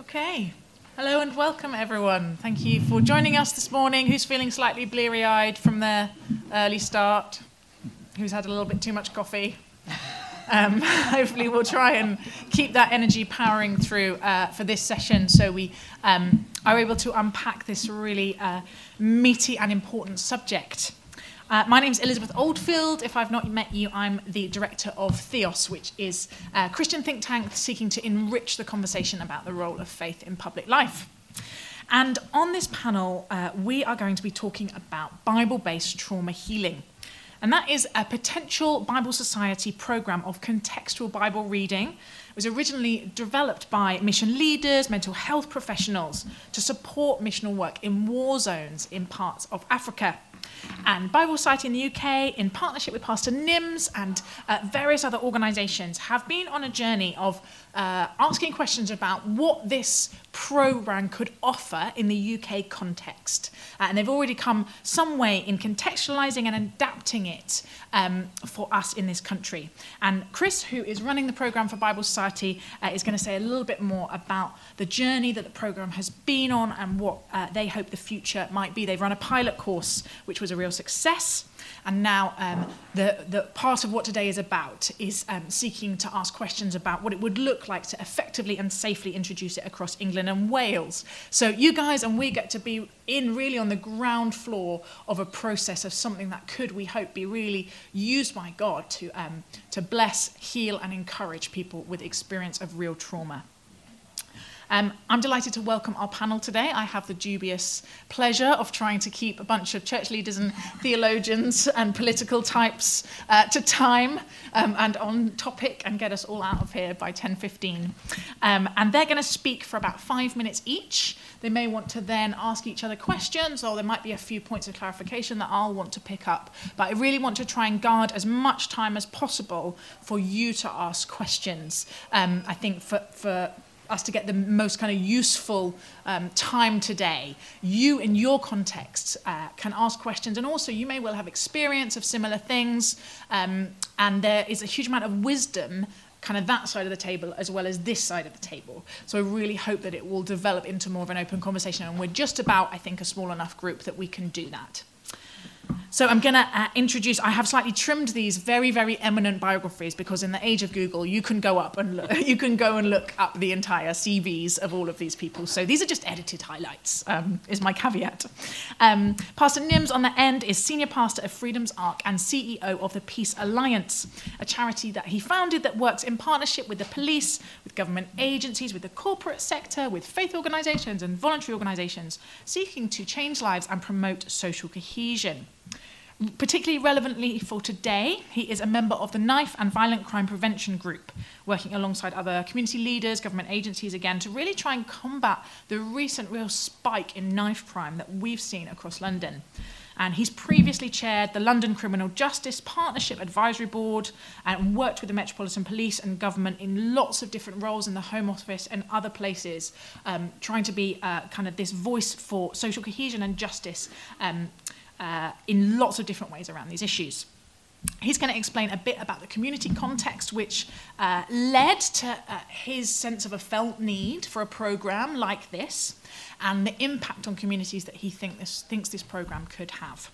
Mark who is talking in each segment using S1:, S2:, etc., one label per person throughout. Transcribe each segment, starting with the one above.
S1: Okay. Hello and welcome, everyone. Thank you for joining us this morning. Who's feeling slightly bleary eyed from their early start? Who's had a little bit too much coffee? Um, hopefully, we'll try and keep that energy powering through uh, for this session so we um, are able to unpack this really uh, meaty and important subject. Uh, my name is Elizabeth Oldfield. If I've not met you, I'm the director of Theos, which is a Christian think tank seeking to enrich the conversation about the role of faith in public life. And on this panel, uh, we are going to be talking about Bible based trauma healing. And that is a potential Bible Society program of contextual Bible reading. It was originally developed by mission leaders, mental health professionals to support missional work in war zones in parts of Africa and Bible Society in the UK, in partnership with Pastor Nims and uh, various other organisations, have been on a journey of uh, asking questions about what this programme could offer in the UK context. Uh, and they've already come some way in contextualising and adapting it um, for us in this country. And Chris, who is running the programme for Bible Society, uh, is going to say a little bit more about the journey that the programme has been on and what uh, they hope the future might be. They've run a pilot course, which was a real success. And now um, the, the part of what today is about is um, seeking to ask questions about what it would look like to effectively and safely introduce it across England and Wales. So you guys and we get to be in really on the ground floor of a process of something that could, we hope, be really used by God to, um, to bless, heal, and encourage people with experience of real trauma. Um, I'm delighted to welcome our panel today. I have the dubious pleasure of trying to keep a bunch of church leaders and theologians and political types uh, to time um, and on topic and get us all out of here by 10.15. Um, and they're going to speak for about five minutes each. They may want to then ask each other questions, or there might be a few points of clarification that I'll want to pick up. But I really want to try and guard as much time as possible for you to ask questions. Um, I think for, for us to get the most kind of useful um, time today, you in your context uh, can ask questions, and also you may well have experience of similar things, um, and there is a huge amount of wisdom kind of that side of the table as well as this side of the table. So I really hope that it will develop into more of an open conversation, and we're just about, I think, a small enough group that we can do that. So I'm going to uh, introduce, I have slightly trimmed these very, very eminent biographies because in the age of Google, you can go up and look, you can go and look up the entire CVs of all of these people. So these are just edited highlights, um, is my caveat. Um, pastor Nims on the end is senior pastor of Freedom's Ark and CEO of the Peace Alliance, a charity that he founded that works in partnership with the police, with government agencies, with the corporate sector, with faith organisations and voluntary organisations, seeking to change lives and promote social cohesion. Particularly relevantly for today, he is a member of the Knife and Violent Crime Prevention Group, working alongside other community leaders, government agencies again, to really try and combat the recent real spike in knife crime that we've seen across London. And he's previously chaired the London Criminal Justice Partnership Advisory Board and worked with the Metropolitan Police and government in lots of different roles in the Home Office and other places, um, trying to be uh, kind of this voice for social cohesion and justice um, uh, in lots of different ways around these issues. He's going to explain a bit about the community context which uh, led to uh, his sense of a felt need for a program like this and the impact on communities that he think this, thinks this program could have.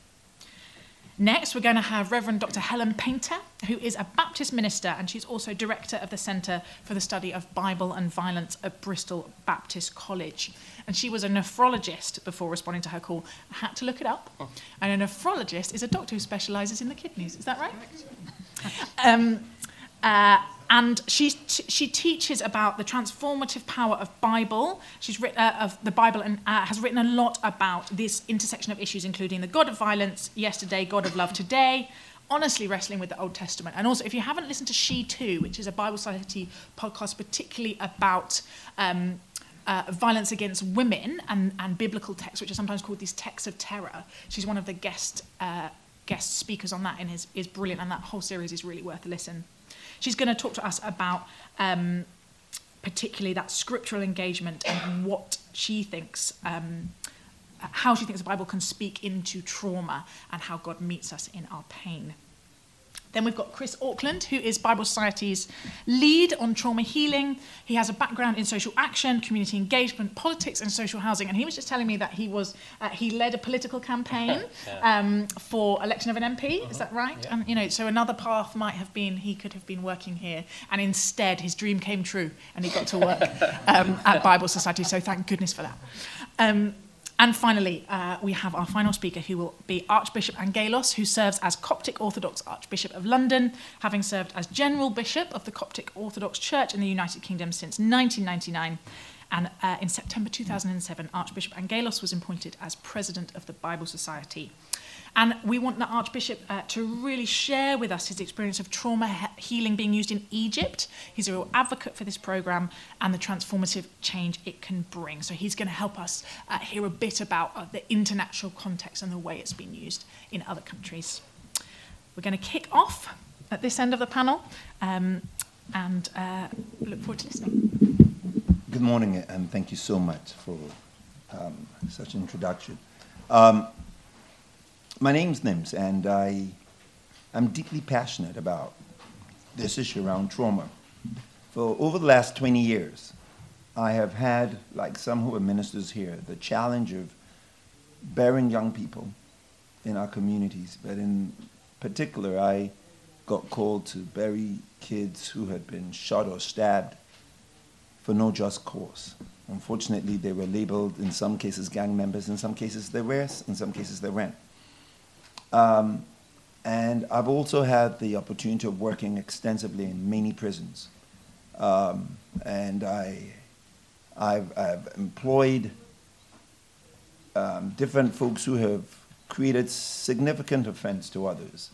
S1: Next, we're going to have Reverend Dr. Helen Paynter, who is a Baptist minister and she's also director of the Centre for the Study of Bible and Violence at Bristol Baptist College. And she was a nephrologist before responding to her call. I had to look it up. Oh. And a nephrologist is a doctor who specialises in the kidneys. Is that right? Um, uh, and she she teaches about the transformative power of Bible. She's written uh, of the Bible and uh, has written a lot about this intersection of issues, including the God of violence yesterday, God of love today. Honestly, wrestling with the Old Testament, and also if you haven't listened to She Too, which is a Bible Society podcast, particularly about um, uh, violence against women and, and biblical texts, which are sometimes called these texts of terror. She's one of the guest uh, guest speakers on that, and is is brilliant. And that whole series is really worth a listen. She's going to talk to us about um, particularly that scriptural engagement and what she thinks, um, how she thinks the Bible can speak into trauma and how God meets us in our pain. Then we've got Chris Auckland, who is Bible Society's lead on trauma healing. He has a background in social action, community engagement, politics, and social housing. And he was just telling me that he was uh, he led a political campaign um, for election of an MP. Uh-huh. Is that right? Yeah. And you know, so another path might have been he could have been working here, and instead his dream came true, and he got to work um, at Bible Society. So thank goodness for that. Um, and finally, uh, we have our final speaker, who will be Archbishop Angaelos, who serves as Coptic Orthodox Archbishop of London, having served as General Bishop of the Coptic Orthodox Church in the United Kingdom since 1999. And uh, in September 2007, Archbishop Angaelos was appointed as President of the Bible Society. And we want the Archbishop uh, to really share with us his experience of trauma he- healing being used in Egypt. He's a real advocate for this program and the transformative change it can bring. So he's going to help us uh, hear a bit about uh, the international context and the way it's been used in other countries. We're going to kick off at this end of the panel um, and uh, look forward to listening.
S2: Good morning, and thank you so much for um, such an introduction. Um, my name's Nims, and I am deeply passionate about this issue around trauma. For over the last 20 years, I have had, like some who are ministers here, the challenge of bearing young people in our communities. But in particular, I got called to bury kids who had been shot or stabbed for no just cause. Unfortunately, they were labeled in some cases gang members, in some cases they were, in some cases they weren't. Um, and I've also had the opportunity of working extensively in many prisons. Um, and I, I've, I've employed um, different folks who have created significant offense to others.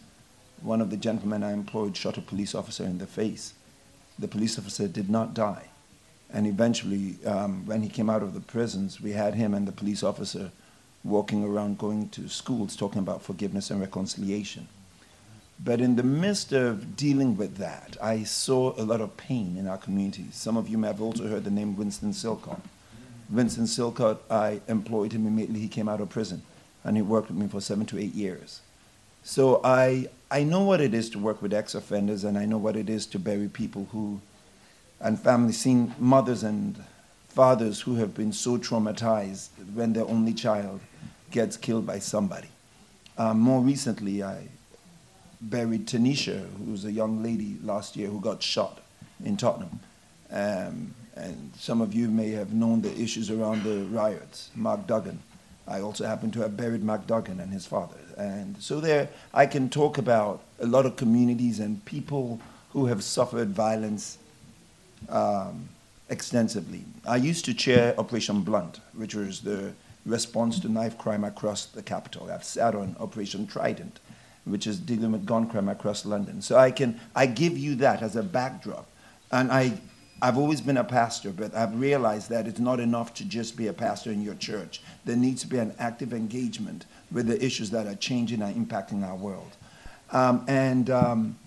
S2: One of the gentlemen I employed shot a police officer in the face. The police officer did not die. And eventually, um, when he came out of the prisons, we had him and the police officer walking around going to schools talking about forgiveness and reconciliation. But in the midst of dealing with that, I saw a lot of pain in our community. Some of you may have also heard the name Winston Silcott. Winston Silcott, I employed him immediately he came out of prison, and he worked with me for seven to eight years. So I, I know what it is to work with ex offenders, and I know what it is to bury people who, and families, seen mothers and fathers who have been so traumatized when their only child gets killed by somebody. Um, more recently, I buried Tanesha, who was a young lady last year who got shot in Tottenham. Um, and some of you may have known the issues around the riots. Mark Duggan. I also happen to have buried Mark Duggan and his father. And so there, I can talk about a lot of communities and people who have suffered violence um, extensively. I used to chair Operation Blunt, which was the response to knife crime across the capital. I've sat on Operation Trident, which is dealing with gun crime across London. So I can I give you that as a backdrop. And I I've always been a pastor, but I've realized that it's not enough to just be a pastor in your church. There needs to be an active engagement with the issues that are changing and impacting our world. Um, and um,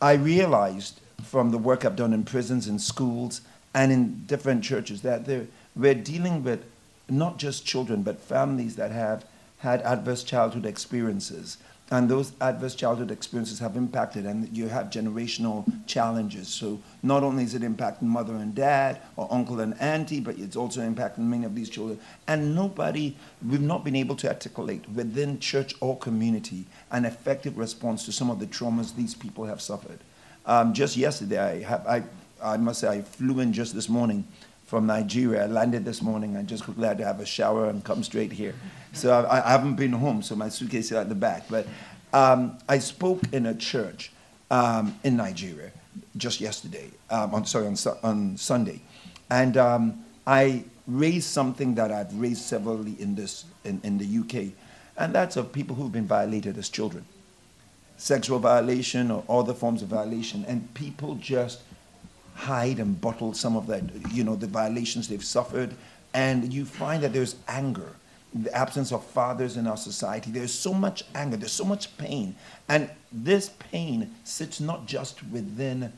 S2: I realized from the work I've done in prisons and schools and in different churches that we're dealing with not just children, but families that have had adverse childhood experiences. And those adverse childhood experiences have impacted, and you have generational challenges. So, not only is it impacting mother and dad, or uncle and auntie, but it's also impacting many of these children. And nobody, we've not been able to articulate within church or community an effective response to some of the traumas these people have suffered. Um, just yesterday, I, have, I, I must say, I flew in just this morning from Nigeria. I landed this morning. I just quickly had to have a shower and come straight here. So I, I haven't been home, so my suitcase is at the back. But um, I spoke in a church um, in Nigeria just yesterday. Um, on sorry on, on Sunday, and um, I raised something that I've raised severally in this in, in the UK, and that's of people who've been violated as children, sexual violation or other forms of violation, and people just hide and bottle some of that, you know, the violations they've suffered. And you find that there's anger, the absence of fathers in our society. There's so much anger, there's so much pain. And this pain sits not just within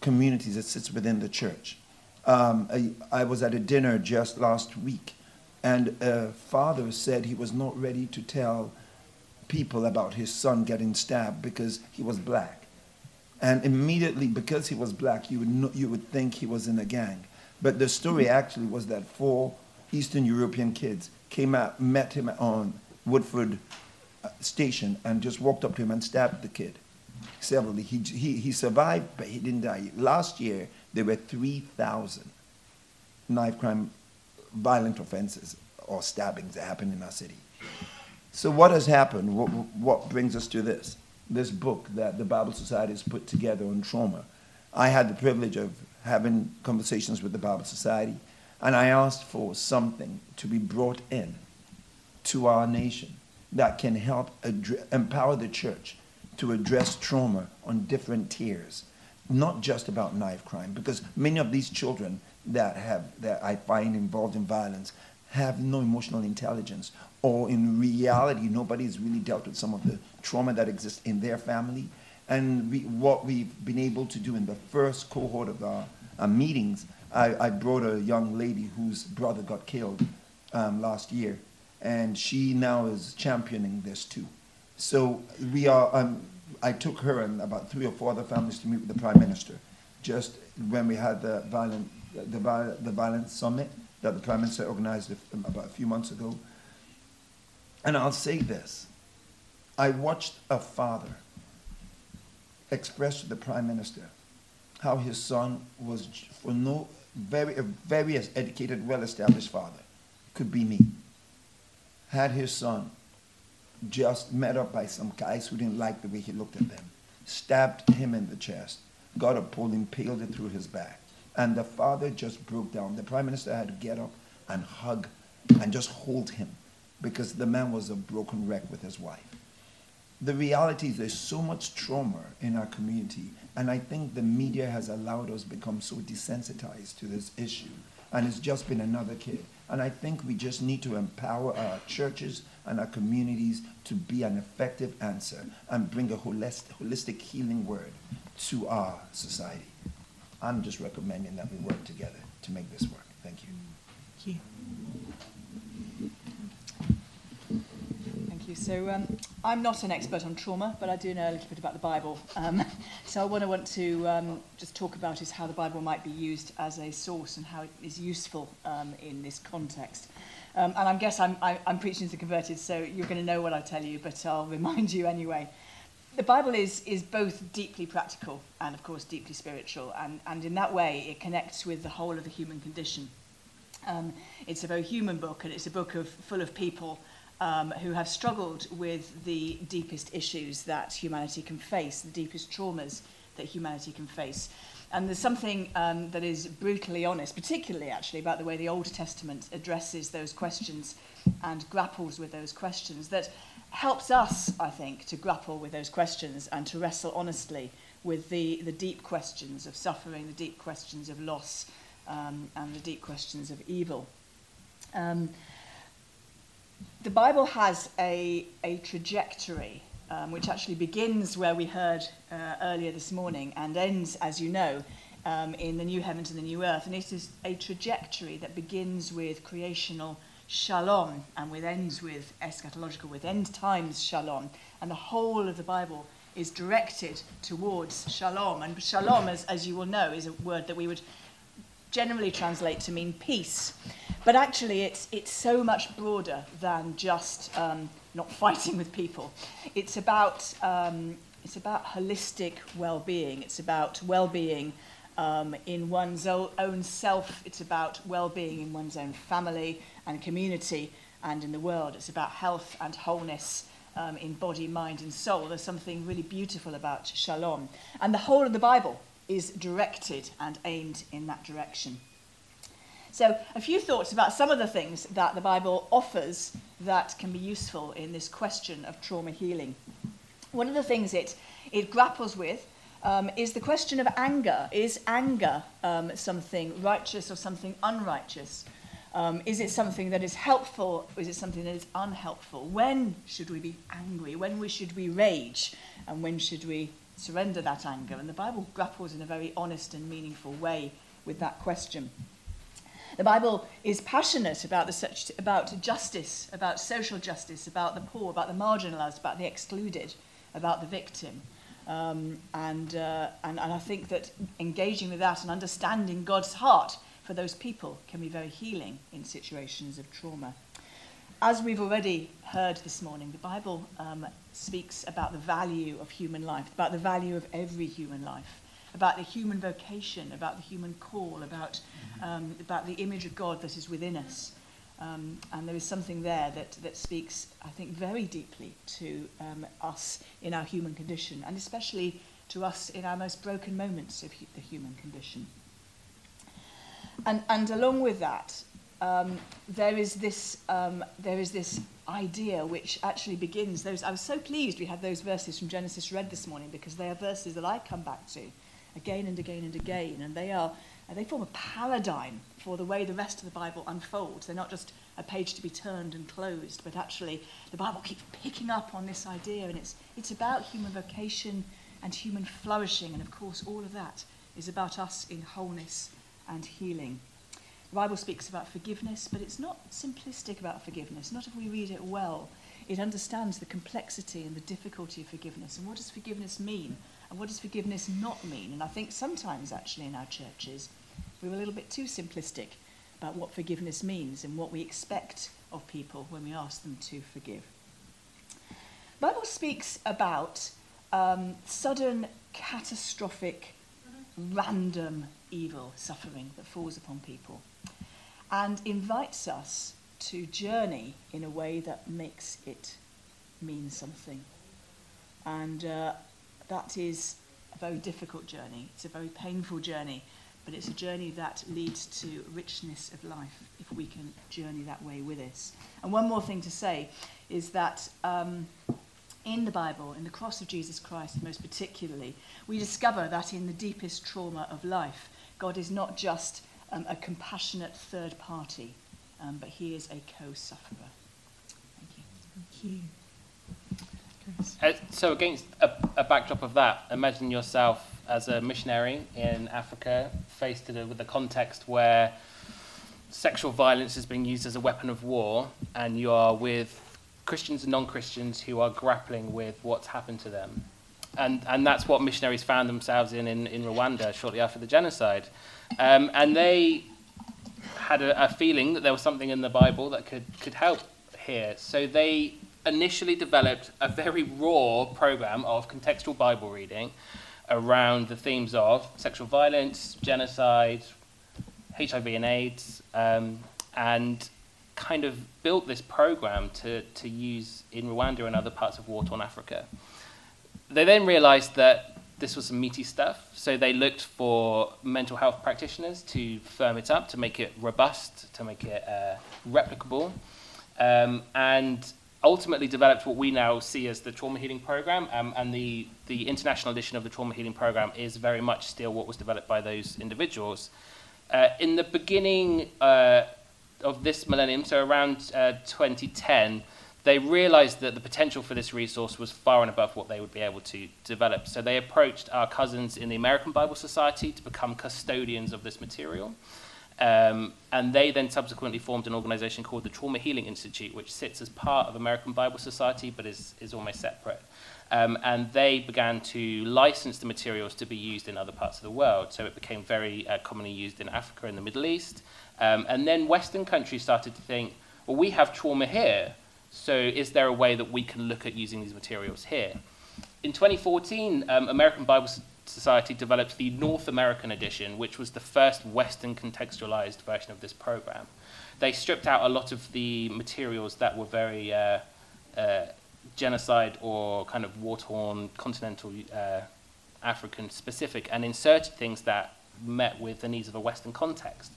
S2: communities, it sits within the church. Um, I, I was at a dinner just last week, and a father said he was not ready to tell people about his son getting stabbed because he was black. And immediately, because he was black, you would, know, you would think he was in a gang. But the story actually was that four Eastern European kids came out, met him on Woodford uh, Station, and just walked up to him and stabbed the kid severely. He, he, he survived, but he didn't die. Last year, there were 3,000 knife crime, violent offenses or stabbings that happened in our city. So, what has happened? What, what brings us to this? This book that the Bible Society has put together on trauma. I had the privilege of having conversations with the Bible Society, and I asked for something to be brought in to our nation that can help empower the church to address trauma on different tiers, not just about knife crime, because many of these children that have that I find involved in violence have no emotional intelligence, or in reality, nobody's really dealt with some of the trauma that exists in their family. And we, what we've been able to do in the first cohort of our, our meetings, I, I, brought a young lady whose brother got killed um, last year, and she now is championing this too. So we are. Um, I took her and about three or four other families to meet with the prime minister, just when we had the violent the, the violence summit that the prime minister organized um, about a few months ago. And I'll say this: I watched a father express to the prime minister how his son was for no very a very educated, well-established father could be me. Had his son just met up by some guys who didn't like the way he looked at them, stabbed him in the chest, got a pole, impaled it through his back. And the father just broke down. The prime minister had to get up and hug and just hold him because the man was a broken wreck with his wife. The reality is there's so much trauma in our community, and I think the media has allowed us become so desensitized to this issue, and it's just been another kid. And I think we just need to empower our churches and our communities to be an effective answer and bring a holistic healing word to our society. I'm just recommending that we work together to make this work. Thank you.
S1: Thank
S3: you. Thank you. So um, I'm not an expert on trauma, but I do know a little bit about the Bible. Um, so what I want to um, just talk about is how the Bible might be used as a source and how it is useful um, in this context. Um, and I guess I'm, I, I'm preaching to the converted, so you're going to know what I tell you, but I'll remind you anyway. The Bible is, is both deeply practical and, of course, deeply spiritual, and, and in that way it connects with the whole of the human condition. Um, it's a very human book, and it's a book of, full of people um, who have struggled with the deepest issues that humanity can face, the deepest traumas that humanity can face. And there's something um, that is brutally honest, particularly actually about the way the Old Testament addresses those questions and grapples with those questions that helps us, I think, to grapple with those questions and to wrestle honestly with the, the deep questions of suffering, the deep questions of loss, um, and the deep questions of evil. Um, the Bible has a, a trajectory um, which actually begins where we heard uh, earlier this morning and ends, as you know, um, in the new heavens and the new earth. And it is a trajectory that begins with creational shalom and with ends with eschatological, with end times shalom. And the whole of the Bible is directed towards shalom. And shalom, as, as you will know, is a word that we would generally translate to mean peace. But actually, it's, it's so much broader than just um, not fighting with people. It's about, um, it's about holistic well being, it's about well being um, in one's own self, it's about well being in one's own family and community and in the world. It's about health and wholeness. Um, in body, mind, and soul. There's something really beautiful about shalom. And the whole of the Bible is directed and aimed in that direction. So, a few thoughts about some of the things that the Bible offers that can be useful in this question of trauma healing. One of the things it, it grapples with um, is the question of anger. Is anger um, something righteous or something unrighteous? Um, is it something that is helpful or is it something that is unhelpful? When should we be angry? When we should we rage? And when should we surrender that anger? And the Bible grapples in a very honest and meaningful way with that question. The Bible is passionate about, the about justice, about social justice, about the poor, about the marginalized, about the excluded, about the victim. Um, and, uh, and, and I think that engaging with that and understanding God's heart for those people can be very healing in situations of trauma. As we've already heard this morning, the Bible um, speaks about the value of human life, about the value of every human life, about the human vocation, about the human call, about, um, about the image of God that is within us. Um, and there is something there that, that speaks, I think, very deeply to um, us in our human condition, and especially to us in our most broken moments of hu- the human condition. And, and along with that, um, there is this um, there is this idea which actually begins those. I was so pleased we had those verses from Genesis read this morning because they are verses that I come back to again and again and again, and they are and they form a paradigm for the way the rest of the Bible unfolds. They're not just a page to be turned and closed, but actually the Bible keeps picking up on this idea, and it's it's about human vocation and human flourishing, and of course all of that is about us in wholeness and healing. The Bible speaks about forgiveness, but it's not simplistic about forgiveness. Not if we read it well. It understands the complexity and the difficulty of forgiveness. And what does forgiveness mean? And what does forgiveness not mean? And I think sometimes, actually, in our churches, we're a little bit too simplistic about what forgiveness means and what we expect of people when we ask them to forgive. The Bible speaks about um, sudden, catastrophic, random evil, suffering that falls upon people and invites us to journey in a way that makes it mean something. And uh, that is a very difficult journey. It's a very painful journey, but it's a journey that leads to richness of life if we can journey that way with us. And one more thing to say is that um, in the Bible, in the cross of Jesus Christ most particularly, we discover that in the deepest trauma of life, God is not just um, a compassionate third party, um, but he is a co-sufferer. Thank you.
S1: Thank you.
S4: Uh, so against a, a backdrop of that, imagine yourself as a missionary in Africa, faced with a, context where sexual violence is being used as a weapon of war, and you are with Christians and non-Christians who are grappling with what's happened to them. And, and that's what missionaries found themselves in, in in Rwanda shortly after the genocide. Um, and they had a, a feeling that there was something in the Bible that could, could help here. So they initially developed a very raw program of contextual Bible reading around the themes of sexual violence, genocide, HIV and AIDS, um, and kind of built this program to, to use in Rwanda and other parts of war torn Africa. They then realized that this was some meaty stuff, so they looked for mental health practitioners to firm it up, to make it robust, to make it uh, replicable, um, and ultimately developed what we now see as the trauma healing program. Um, and the, the international edition of the trauma healing program is very much still what was developed by those individuals. Uh, in the beginning uh, of this millennium, so around uh, 2010, they realized that the potential for this resource was far and above what they would be able to develop. So they approached our cousins in the American Bible Society to become custodians of this material. Um, and they then subsequently formed an organization called the Trauma Healing Institute, which sits as part of American Bible Society but is, is almost separate. Um, and they began to license the materials to be used in other parts of the world. So it became very uh, commonly used in Africa and the Middle East. Um, and then Western countries started to think, well, we have trauma here, so is there a way that we can look at using these materials here? In 2014, um, American Bible Society developed the North American edition, which was the first Western contextualized version of this program. They stripped out a lot of the materials that were very uh, uh, genocide or kind of war-torn continental uh, African specific and inserted things that met with the needs of a Western context.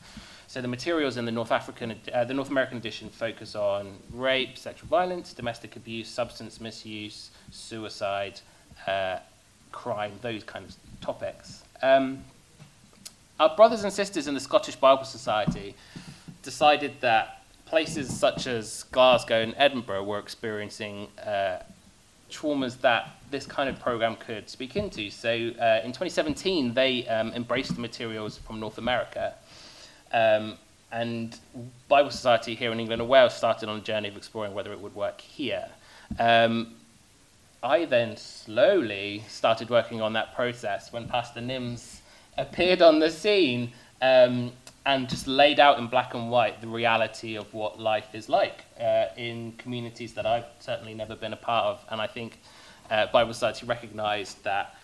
S4: So the materials in the North African, uh, the North American edition focus on rape, sexual violence, domestic abuse, substance misuse, suicide, uh, crime, those kind of topics. Um, our brothers and sisters in the Scottish Bible Society decided that places such as Glasgow and Edinburgh were experiencing uh, traumas that this kind of program could speak into. So uh, in 2017, they um, embraced the materials from North America. Um, and Bible Society here in England and Wales started on a journey of exploring whether it would work here. Um, I then slowly started working on that process when Pastor Nims appeared on the scene um, and just laid out in black and white the reality of what life is like uh, in communities that I've certainly never been a part of. And I think uh, Bible Society recognized that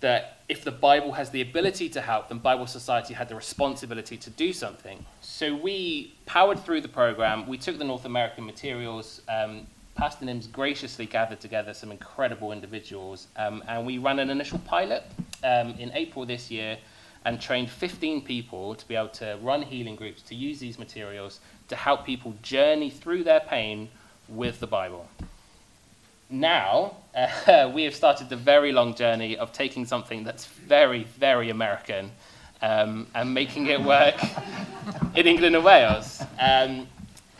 S4: that if the Bible has the ability to help, then Bible Society had the responsibility to do something. So we powered through the program. We took the North American materials. Um, Pastor Nims graciously gathered together some incredible individuals, um, and we ran an initial pilot um, in April this year and trained 15 people to be able to run healing groups to use these materials to help people journey through their pain with the Bible now uh, we have started the very long journey of taking something that's very, very American um, and making it work in England and Wales. Um,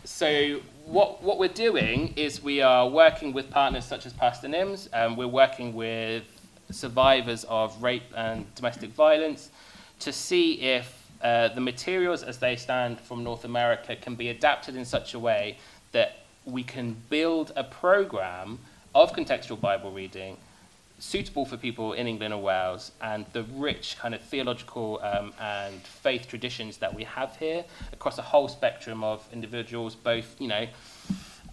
S4: so what, what we're doing is we are working with partners such as Pastor Nims. Um, we're working with survivors of rape and domestic violence to see if uh, the materials as they stand from North America can be adapted in such a way that we can build a program of contextual Bible reading suitable for people in England or Wales and the rich kind of theological um, and faith traditions that we have here across a whole spectrum of individuals, both, you know,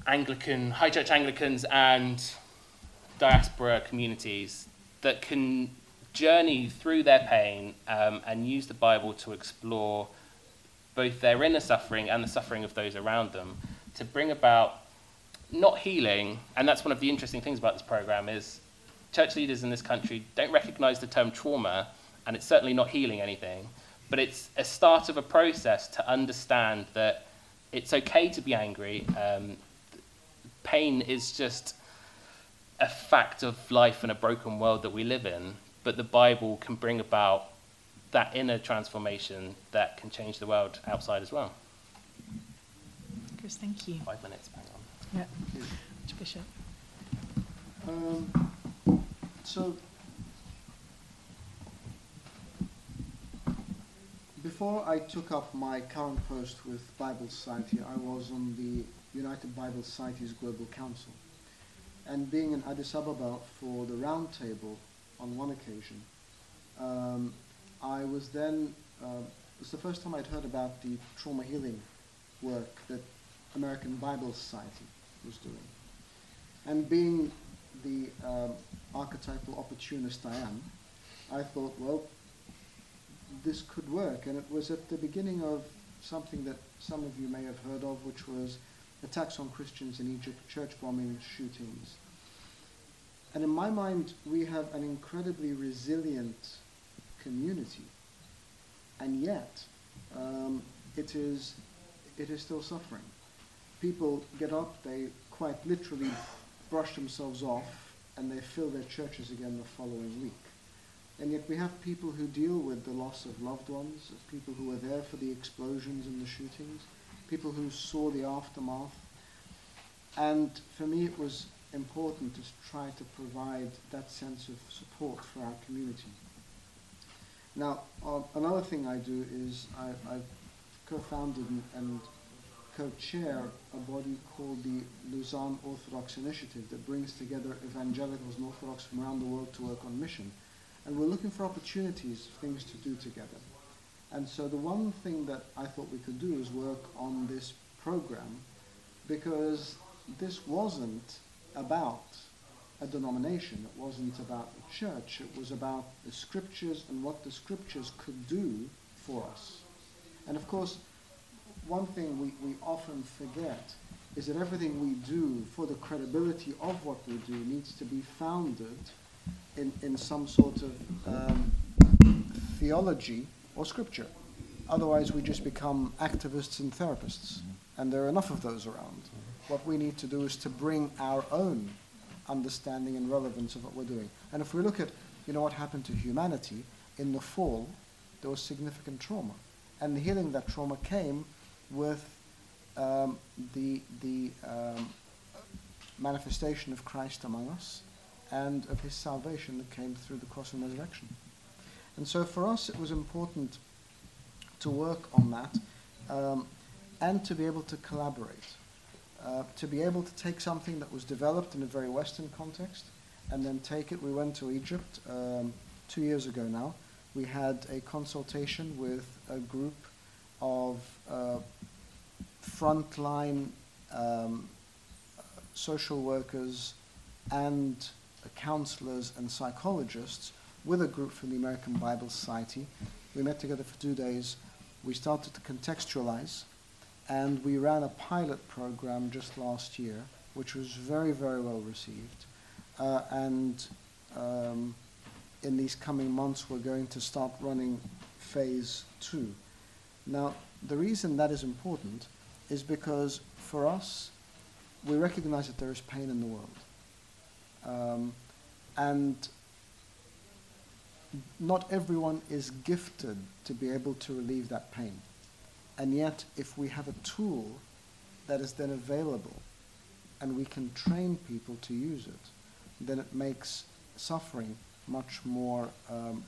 S4: Anglican, high church Anglicans and diaspora communities that can journey through their pain um, and use the Bible to explore both their inner suffering and the suffering of those around them to bring about not healing, and that's one of the interesting things about this program is church leaders in this country don't recognize the term trauma, and it's certainly not healing anything, but it's a start of a process to understand that it's okay to be angry. Um, pain is just a fact of life in a broken world that we live in, but the Bible can bring about that inner transformation that can change the world outside as well.
S1: Chris, thank you.
S4: Five minutes, bang on.
S1: Yeah. Bishop.
S5: Um, so, before I took up my current post with Bible Society, I was on the United Bible Societies Global Council. And being in Addis Ababa for the roundtable on one occasion, um, I was then, uh, it was the first time I'd heard about the trauma healing work that American Bible Society was doing. And being the um, archetypal opportunist I am, I thought, well, this could work. And it was at the beginning of something that some of you may have heard of, which was attacks on Christians in Egypt, church bombings, shootings. And in my mind, we have an incredibly resilient community. And yet, um, it, is, it is still suffering people get up, they quite literally brush themselves off, and they fill their churches again the following week. And yet we have people who deal with the loss of loved ones, of people who were there for the explosions and the shootings, people who saw the aftermath. And for me, it was important to try to provide that sense of support for our community. Now, uh, another thing I do is I, I've co-founded and, and co-chair a body called the Lausanne Orthodox Initiative that brings together evangelicals and Orthodox from around the world to work on mission. And we're looking for opportunities, things to do together. And so the one thing that I thought we could do is work on this program because this wasn't about a denomination. It wasn't about a church. It was about the scriptures and what the scriptures could do for us. And of course, one thing we, we often forget is that everything we do for the credibility of what we do needs to be founded in, in some sort of um, theology or scripture. Otherwise, we just become activists and therapists, and there are enough of those around. What we need to do is to bring our own understanding and relevance of what we're doing. And if we look at, you know, what happened to humanity in the fall, there was significant trauma. And healing that trauma came with um, the, the um, manifestation of Christ among us and of his salvation that came through the cross and resurrection. And so for us, it was important to work on that um, and to be able to collaborate. uh, to be able to take something that was developed in a very Western context and then take it. We went to Egypt um, two years ago now. We had a consultation with a group of uh, frontline um, social workers and counselors and psychologists with a group from the American Bible Society. We met together for two days. We started to contextualize, and we ran a pilot program just last year, which was very, very well received. Uh, and um, in these coming months, we're going to start running phase two. Now, the reason that is important is because for us, we recognize that there is pain in the world. Um, and not everyone is gifted to be able to relieve that pain. And yet, if we have a tool that is then available and we can train people to use it, then it makes suffering much more, um,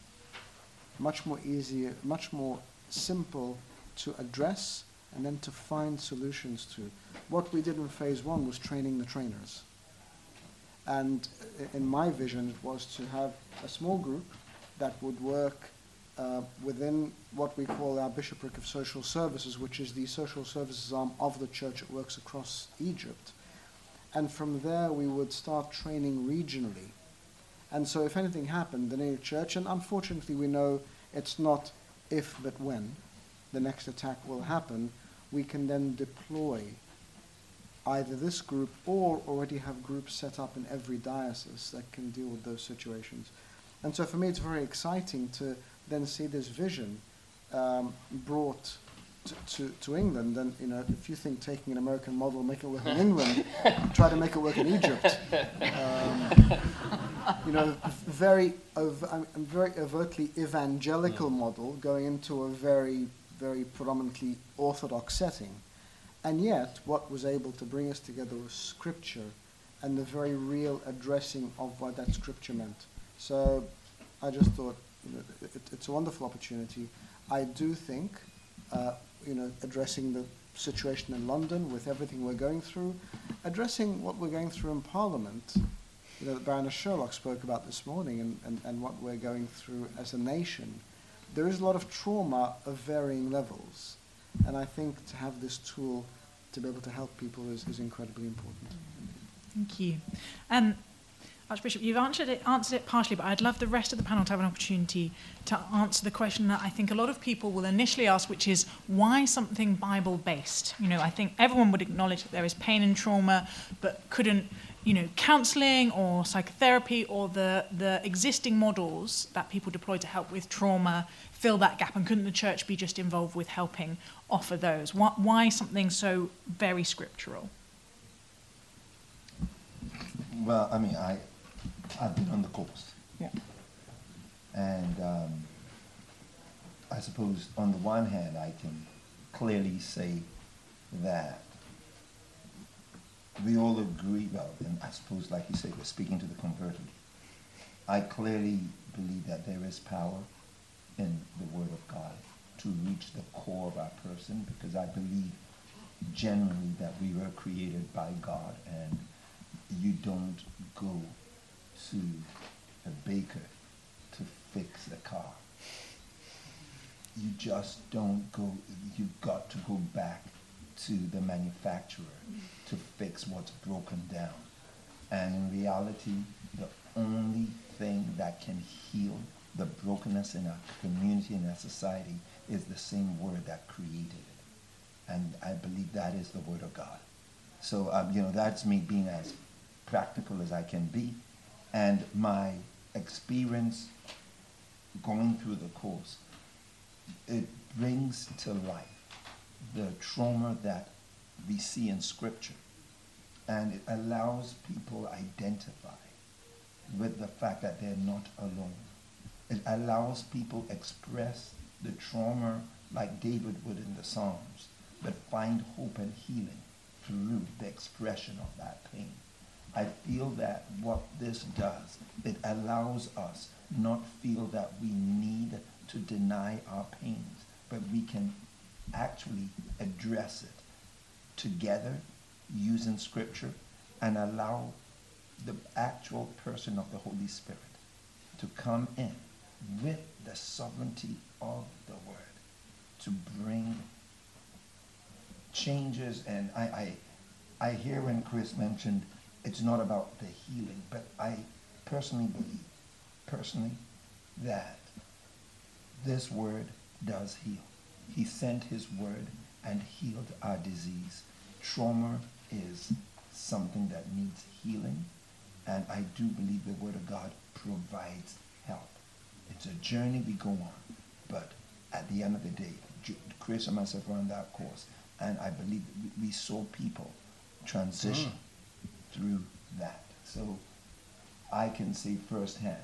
S5: much more easier, much more simple to address and then to find solutions to. What we did in phase one was training the trainers. And in my vision, it was to have a small group that would work uh, within what we call our Bishopric of Social Services, which is the social services arm of the church that works across Egypt. And from there, we would start training regionally. And so, if anything happened in any church, and unfortunately, we know it's not if but when the next attack will happen, we can then deploy either this group or already have groups set up in every diocese that can deal with those situations. And so for me, it's very exciting to then see this vision um, brought to, to, to, England. And you know, if you think taking an American model, make it work in England, try to make it work in Egypt. Um, you know, very, ov- very overtly evangelical model going into a very, very predominantly orthodox setting. And yet, what was able to bring us together was scripture and the very real addressing of what that scripture meant. So I just thought, you know, it, it's a wonderful opportunity. I do think, uh, you know, addressing the situation in London with everything we're going through, addressing what we're going through in Parliament, you know, that Baroness Sherlock spoke about this morning and, and, and what we're going through as a nation. There is a lot of trauma of varying levels. And I think to have this tool to be able to help people is, is incredibly important.
S1: Thank you. Um, Archbishop, you've answered it, answered it partially, but I'd love the rest of the panel to have an opportunity to answer the question that I think a lot of people will initially ask, which is why something Bible based? You know, I think everyone would acknowledge that there is pain and trauma, but couldn't, you know, counseling or psychotherapy or the, the existing models that people deploy to help with trauma fill that gap? And couldn't the church be just involved with helping offer those? Why, why something so very scriptural?
S2: Well, I mean, I, I've been on the course.
S1: Yeah.
S2: And um, I suppose on the one hand, I can clearly say that we all agree, well, and I suppose, like you say, we're speaking to the converted. I clearly believe that there is power in the Word of God to reach the core of our person because I believe generally that we were created by God and you don't go to a baker to fix a car. You just don't go, you've got to go back to the manufacturer to fix what's broken down. And in reality, the only thing that can heal the brokenness in our community and our society is the same word that created it. And I believe that is the word of God. So, um, you know, that's me being as practical as I can be. And my experience going through the course, it brings to life the trauma that we see in Scripture. And it allows people identify with the fact that they're not alone. It allows people express the trauma like David would in the Psalms, but find hope and healing through the expression of that pain. I feel that what this does, it allows us not feel that we need to deny our pains, but we can actually address it together using scripture and allow the actual person of the Holy Spirit to come in with the sovereignty of the word to bring changes and I, I I hear when Chris mentioned it's not about the healing, but I personally believe, personally, that this word does heal. He sent his word and healed our disease. Trauma is something that needs healing, and I do believe the word of God provides help. It's a journey we go on, but at the end of the day, Chris and myself on that course, and I believe we saw people transition mm. through that. So I can say firsthand,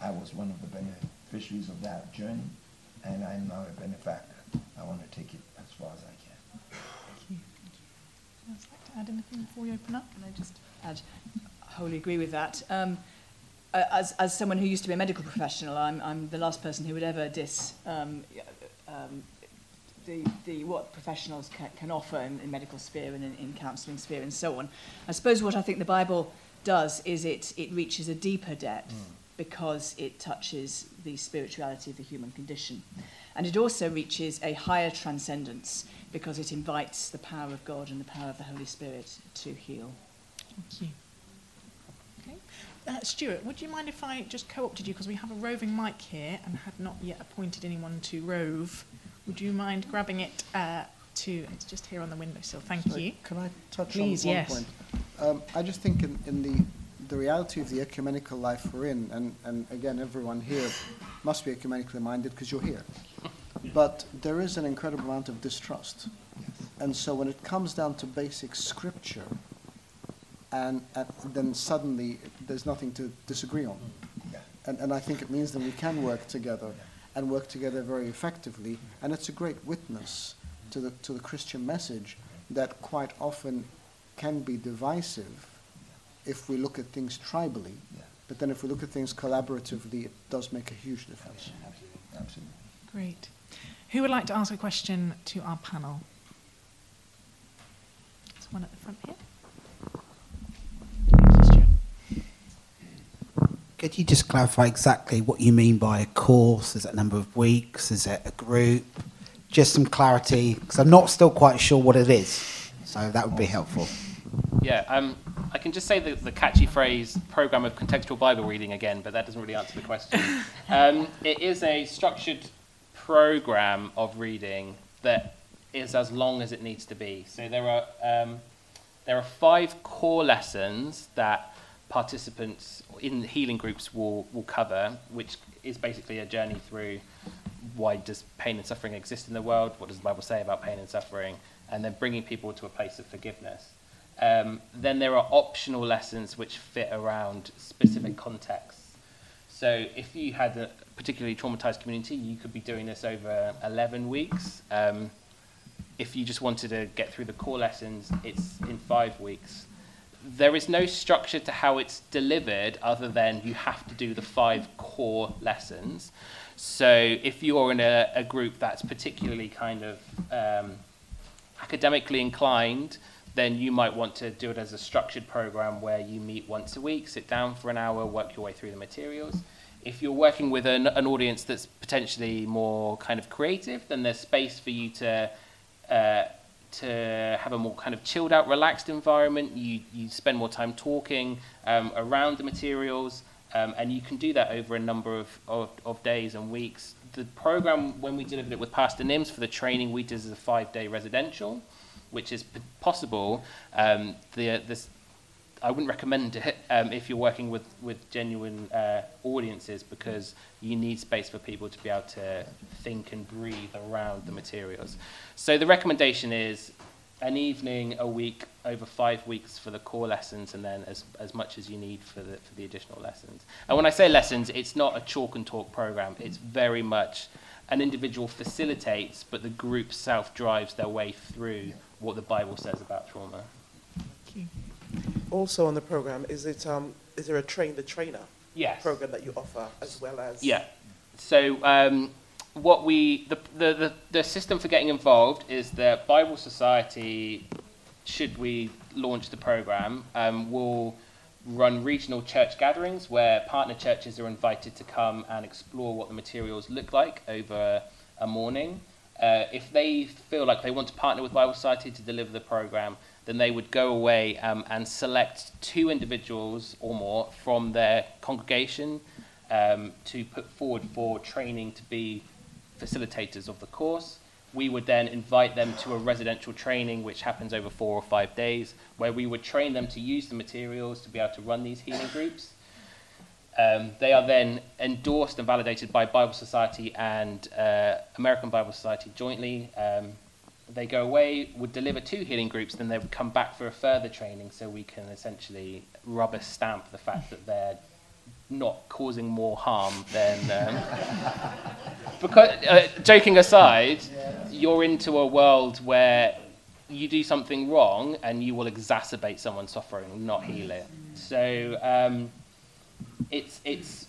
S2: I was one of the beneficiaries of that journey, and I'm now a benefactor. I want to take it as far as I can.
S1: Thank you. Would you like to add anything before we open up?
S3: Can I just add? I wholly agree with that. Um, as, as someone who used to be a medical professional, I'm, I'm the last person who would ever diss um, um, the, the, what professionals can, can offer in, in medical sphere and in, in counselling sphere and so on. I suppose what I think the Bible does is it, it reaches a deeper depth mm. because it touches the spirituality of the human condition. And it also reaches a higher transcendence because it invites the power of God and the power of the Holy Spirit to heal.
S1: Thank you. Okay. Uh, Stuart, would you mind if I just co-opted you because we have a roving mic here and had not yet appointed anyone to rove. Would you mind grabbing it uh, to, it's just here on the windowsill, thank Sorry, you.
S5: Can I touch
S1: Please,
S5: on one
S1: yes.
S5: point? Um, I just think in, in the the reality of the ecumenical life we're in, and, and again, everyone here must be ecumenically minded because you're here. But there is an incredible amount of distrust. And so when it comes down to basic scripture, and, and then suddenly there's nothing to disagree on. And, and I think it means that we can work together and work together very effectively. And it's a great witness to the, to the Christian message that quite often can be divisive if we look at things tribally. But then if we look at things collaboratively, it does make a huge difference.
S2: Absolutely. Absolutely.
S1: Great. Who would like to ask a question to our panel? There's one at the front here.
S6: Could you just clarify exactly what you mean by a course? Is it a number of weeks? Is it a group? Just some clarity, because I'm not still quite sure what it is. So that would be helpful.
S4: Yeah, um, I can just say the, the catchy phrase program of contextual Bible reading again, but that doesn't really answer the question. um, it is a structured program of reading that is as long as it needs to be. So there are um, there are five core lessons that participants in healing groups will, will cover, which is basically a journey through why does pain and suffering exist in the world, what does the Bible say about pain and suffering, and then bringing people to a place of forgiveness. Um, then there are optional lessons which fit around specific contexts. So if you had a particularly traumatized community, you could be doing this over 11 weeks. Um, if you just wanted to get through the core lessons, it's in five weeks there is no structure to how it's delivered other than you have to do the five core lessons. So if you're in a, a group that's particularly kind of um, academically inclined, then you might want to do it as a structured program where you meet once a week, sit down for an hour, work your way through the materials. If you're working with an, an audience that's potentially more kind of creative, then there's space for you to uh, to have a more kind of chilled out, relaxed environment. You, you spend more time talking um, around the materials, um, and you can do that over a number of, of, of, days and weeks. The program, when we delivered it with Pastor Nims for the training, we did as a five day residential, which is possible. Um, the, this, I wouldn't recommend it um, if you're working with, with genuine uh, audiences because you need space for people to be able to think and breathe around the materials. So the recommendation is an evening a week over five weeks for the core lessons and then as, as much as you need for the, for the additional lessons. And when I say lessons, it's not a chalk and talk program. It's very much an individual facilitates, but the group self drives their way through what the Bible says about trauma.
S1: Thank you
S7: also on the program, is it um, is there a train the trainer
S4: yes.
S7: program that you offer as well as?
S4: Yeah. So um, what we the, the, the the system for getting involved is that Bible Society should we launch the program, um, we'll run regional church gatherings where partner churches are invited to come and explore what the materials look like over a morning. Uh, if they feel like they want to partner with Bible Society to deliver the program, then they would go away um, and select two individuals or more from their congregation um, to put forward for training to be facilitators of the course. We would then invite them to a residential training, which happens over four or five days, where we would train them to use the materials to be able to run these healing groups. Um, they are then endorsed and validated by Bible Society and uh, American Bible Society jointly. Um, they go away, would deliver two healing groups, then they would come back for a further training so we can essentially rubber stamp the fact that they're not causing more harm than. Um, because, uh, joking aside, you're into a world where you do something wrong and you will exacerbate someone's suffering, not heal it. So um, it's, it's,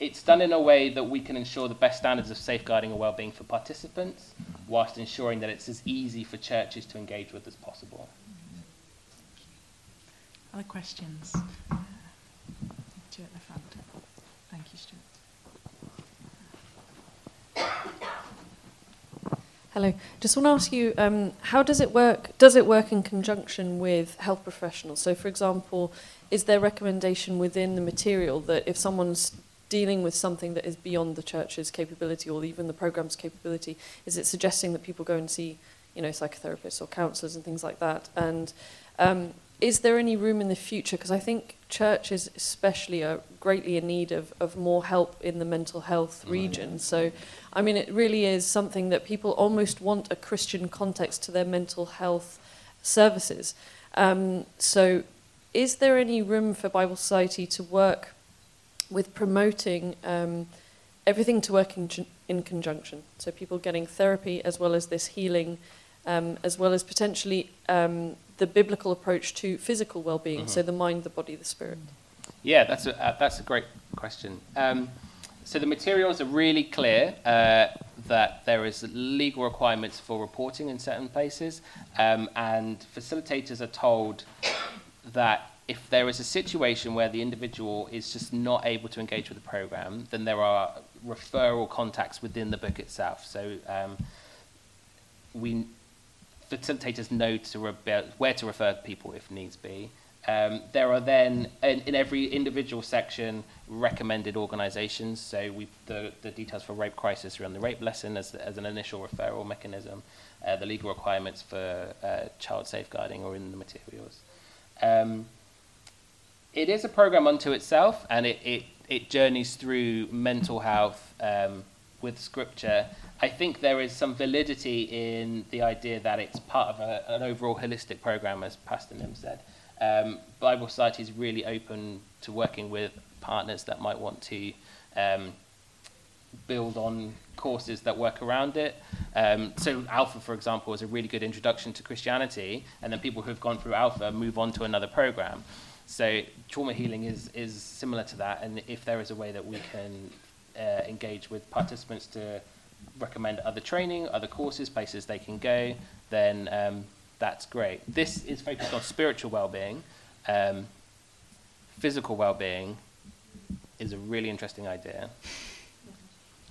S4: it's done in a way that we can ensure the best standards of safeguarding and well-being for participants, whilst ensuring that it's as easy for churches to engage with as possible.
S1: Other questions? Two at the front. Thank you, Stuart.
S8: Hello. Just want to ask you, um, how does it work? Does it work in conjunction with health professionals? So, for example, is there recommendation within the material that if someone's dealing with something that is beyond the church's capability or even the program's capability, is it suggesting that people go and see, you know, psychotherapists or counsellors and things like that? And um, is there any room in the future? Because I think churches, especially, are greatly in need of, of more help in the mental health region. So, I mean, it really is something that people almost want a Christian context to their mental health services. Um, so, is there any room for Bible Society to work with promoting um, everything to work in, in conjunction? So, people getting therapy as well as this healing, um, as well as potentially um, the biblical approach to physical well-being,
S4: Mhm.
S8: so the mind, the body, the spirit.
S4: Yeah, that's a, uh, that's a great question. Um, so the materials are really clear uh, that there is legal requirements for reporting in certain places, um, and facilitators are told that if there is a situation where the individual is just not able to engage with the program, then there are referral contacts within the book itself. So um, we facilitators know to re- where to refer people if needs be. Um, there are then in, in every individual section recommended organisations. So we the, the details for rape crisis are on the rape lesson as, as an initial referral mechanism. Uh, the legal requirements for uh, child safeguarding are in the materials. Um, it is a program unto itself, and it, it, it journeys through mental health um, with scripture. I think there is some validity in the idea that it's part of a, an overall holistic program, as Pastor Nim said. Um, Bible Society is really open to working with partners that might want to um, build on courses that work around it. Um, so Alpha, for example, is a really good introduction to Christianity, and then people who have gone through Alpha move on to another program. So trauma healing is, is similar to that, and if there is a way that we can uh, engage with participants to recommend other training, other courses, places they can go, then um, that's great. This is focused on spiritual well-being. Um, physical well-being is a really interesting idea.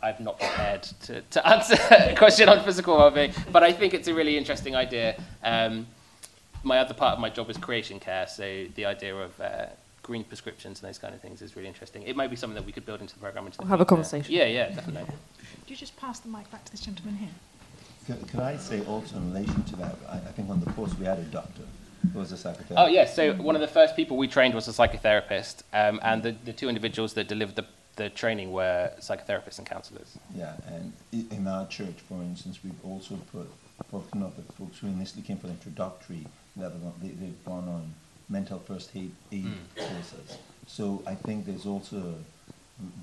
S4: I've not prepared to, to answer a question on physical well-being, but I think it's a really interesting idea. Um, my other part of my job is creation care, so the idea of uh, green prescriptions and those kind of things is really interesting. It might be something that we could build into the program. Into the
S8: We'll have a
S4: future.
S8: conversation.
S4: Yeah, yeah, definitely.
S1: Could you just pass the mic back to this gentleman here?
S2: Could, could I say also in relation to that, I, I think on the course we had a doctor who was a psychotherapist.
S4: Oh, yes. So one of the first people we trained was a psychotherapist, um, and the, the two individuals that delivered the, the training were psychotherapists and counsellors.
S2: Yeah, and in our church, for instance, we've also put, for you know, the folks who initially came for the introductory level, they, they've gone on mental first aid, aid hmm. courses. So I think there's also,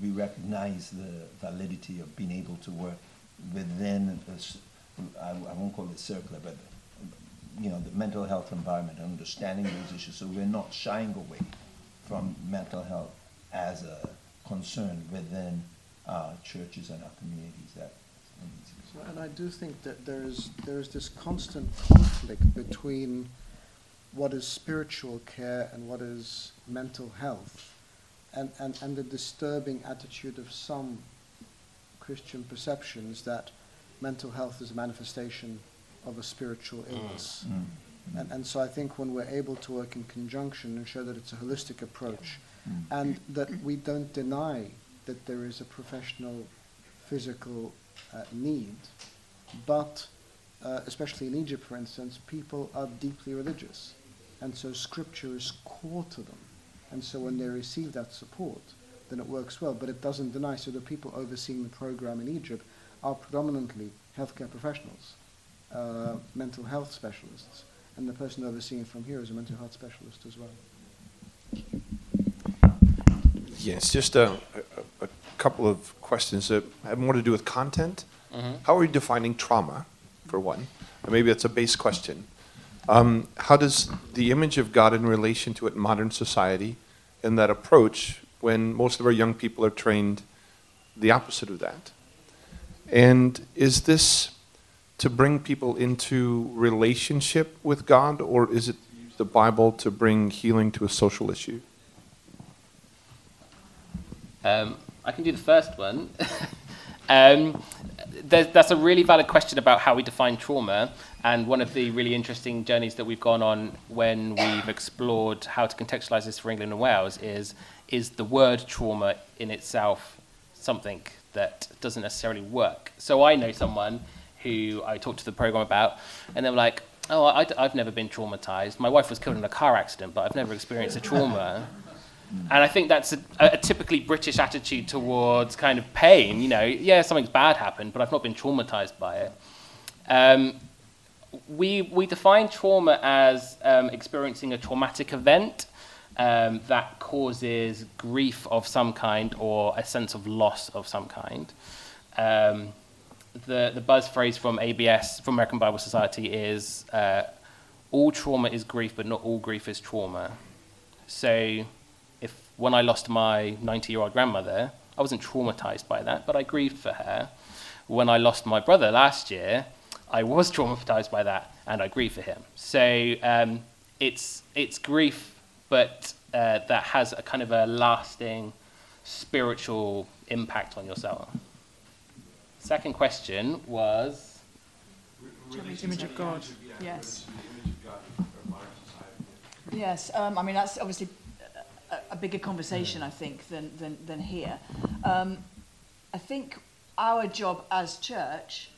S2: we recognize the validity of being able to work within, a s- I, I won't call it circular, but, you know, the mental health environment, understanding those issues. So we're not shying away from mental health as a concern within our churches and our communities. That,
S5: and I do think that there is there is this constant conflict between what is spiritual care and what is mental health, and, and, and the disturbing attitude of some Christian perceptions that mental health is a manifestation of a spiritual illness.
S2: Mm.
S5: And, and so I think when we're able to work in conjunction and show that it's a holistic approach,
S2: Mm.
S5: and that we don't deny that there is a professional physical uh, need, but uh, especially in Egypt, for instance, people are deeply religious, and so scripture is core to them. And so when they receive that support, then it works well. But it doesn't deny. So the people overseeing the program in Egypt are predominantly healthcare professionals, uh, mental health specialists, and the person overseeing it from here is a mental health specialist as well.
S9: Yes, just a, a, a couple of questions that have more to do with content.
S4: Mhm.
S9: How are you defining trauma, for one? And maybe that's a base question. Um, how does the image of God in relation to it modern society and that approach when most of our young people are trained the opposite of that? And is this to bring people into relationship with God, or is it the Bible to bring healing to a social issue?
S4: Um, I can do the first one. um, that's a really valid question about how we define trauma. And one of the really interesting journeys that we've gone on when we've explored how to contextualize this for England and Wales is is the word trauma in itself something that doesn't necessarily work. So I know someone who I talked to the program about, and they were like, "Oh, I, have never been traumatized. My wife was killed in a car accident, but I've never experienced a trauma." And I think that's a, a typically British attitude towards kind of pain. You know, yeah, something's bad happened, but I've not been traumatized by it. Um, we, we define trauma as um, experiencing a traumatic event um, that causes grief of some kind or a sense of loss of some kind. Um, the, the buzz phrase from ABS, from American Bible Society, is uh, all trauma is grief, but not all grief is trauma. So when I lost my 90 year old grandmother, I wasn't traumatized by that, but I grieved for her. When I lost my brother last year, I was traumatized by that and I grieved for him. So um, it's, it's grief, but uh, that has a kind of a lasting spiritual impact on yourself. Second question was
S1: image of God.
S3: Yes. Yes, um, I mean, that's obviously a, bigger conversation, I think, than, than, than here. Um, I think our job as church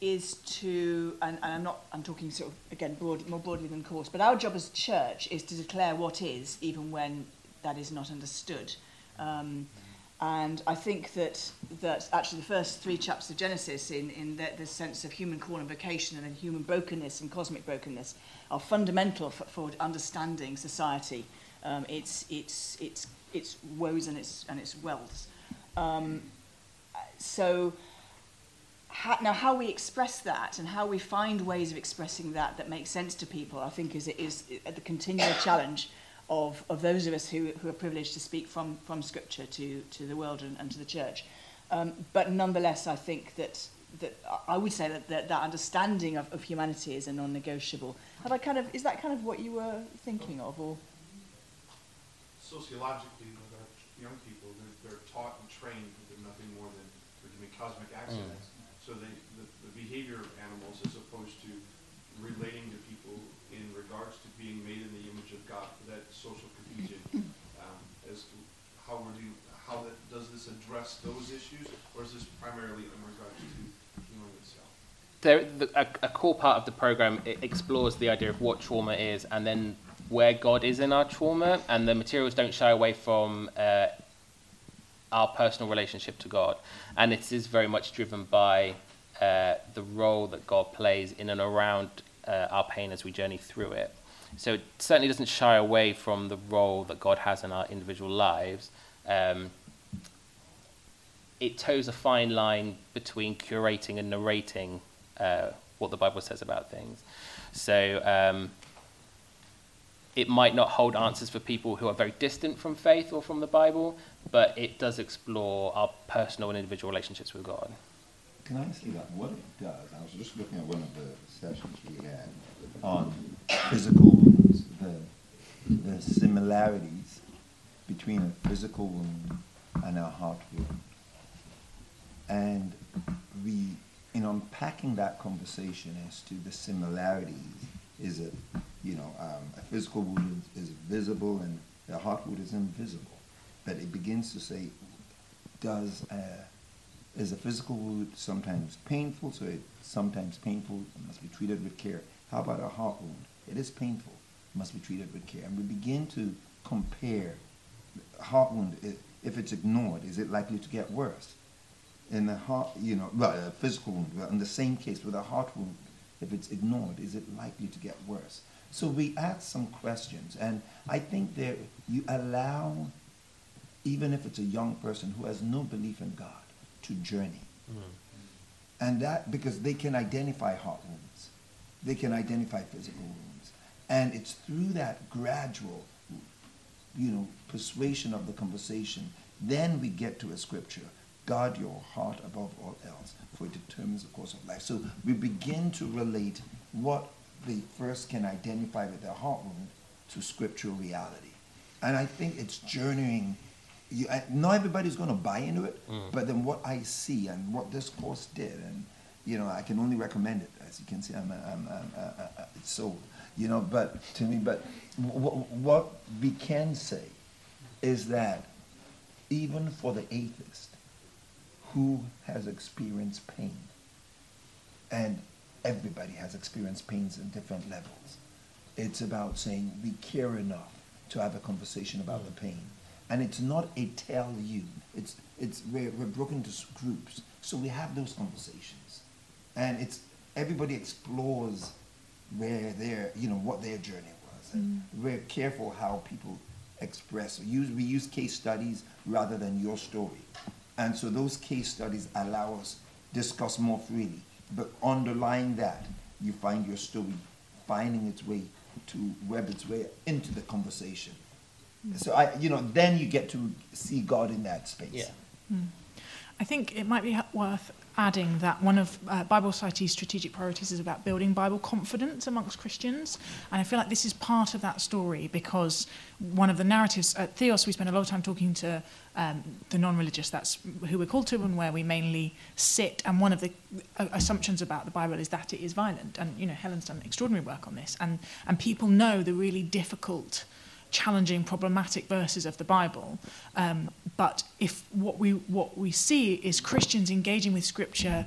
S3: is to, and, and I'm not, I'm talking sort of, again, broad, more broadly than course, but our job as church is to declare what is, even when that is not understood. Um, and I think that, that actually the first three chapters of Genesis, in, in the, the sense of human call and vocation and human brokenness and cosmic brokenness, are fundamental for, for understanding society, um, its, its, its, its woes and its, and its wealths. Um, so, how, now how we express that and how we find ways of expressing that that make sense to people, I think is, is the continual challenge of, of those of us who, who are privileged to speak from, from Scripture to, to the world and, and to the church. Um, but nonetheless, I think that, that I would say that, that, that understanding of, of humanity is a non-negotiable. Have I kind of, is that kind of what you were thinking of? Or?
S10: Sociologically, with our young people, they're, they're taught and trained that they're nothing more than, be cosmic accidents. So they, the, the behavior of animals as opposed to relating to people in regards to being made in the image of God, that social cohesion, um, as to how we're do, how that, does this address those issues, or is this primarily in regards to healing itself?
S4: there, the, a, a core part of the program it explores the idea of what trauma is and then where God is in our trauma, and the materials don't shy away from uh, our personal relationship to God, and it is very much driven by uh, the role that God plays in and around uh, our pain as we journey through it. So it certainly doesn't shy away from the role that God has in our individual lives. Um, it toes a fine line between curating and narrating uh, what the Bible says about things. So um, it might not hold answers for people who are very distant from faith or from the Bible, but it does explore our personal and individual relationships with God.
S2: Can I ask you that? What it does, I was just looking at one of the sessions we had on physical wounds the similarities between a physical wound and a heart wound. And we, in unpacking that conversation as to the similarities, is it, you know, um, a physical wound is visible and a heart wound is invisible. But it begins to say, does a, is a physical wound sometimes painful? So it's sometimes painful, it must be treated with care. How about a heart wound? It is painful, must be treated with care. And we begin to compare heart wound. If it's ignored, is it likely to get worse? In the heart, you know, well, a physical wound, in the same case with a heart wound, if it's ignored, is it likely to get worse? So we ask some questions, and I think that you allow, even if it's a young person who has no belief in God, to journey. Mm-hmm. And that, because they can identify heart wounds, they can identify physical wounds. And it's through that gradual, you know, persuasion of the conversation, then we get to a scripture. Guard your heart above all else, for it determines the course of life. So we begin to relate what they first can identify with their heart wound to scriptural reality. And I think it's journeying. You, not everybody's going to buy into it, mm. but then what I see and what this course did, and you know, I can only recommend it. As you can see, I'm, I'm, I'm, I'm it's sold. You know, but to me, but w- what we can say is that even for the atheist who has experienced pain, and everybody has experienced pains in different levels. It's about saying we care enough to have a conversation about the pain. And it's not a tell you. It's it's we're, we're broken into groups. So we have those conversations. And it's everybody explores where their you know what their journey was. And mm. we're careful how people express. We use, we use case studies rather than your story. And so those case studies allow us discuss more freely. But underlying that, you find your story finding its way to web its way into the conversation. Mm. So I, you know, then you get to see God in that space.
S4: Yeah.
S1: Mm. I think it might be worth adding that one of uh, Bible Society's strategic priorities is about building Bible confidence amongst Christians. And I feel like this is part of that story because one of the narratives at Theos, we spend a lot of time talking to um, the non-religious, that's who we're called to and where we mainly sit. And one of the uh, assumptions about the Bible is that it is violent. And, you know, Helen's done extraordinary work on this. And, and people know the really difficult challenging, problematic verses of the Bible. Um, but if what we what we see is Christians engaging with Scripture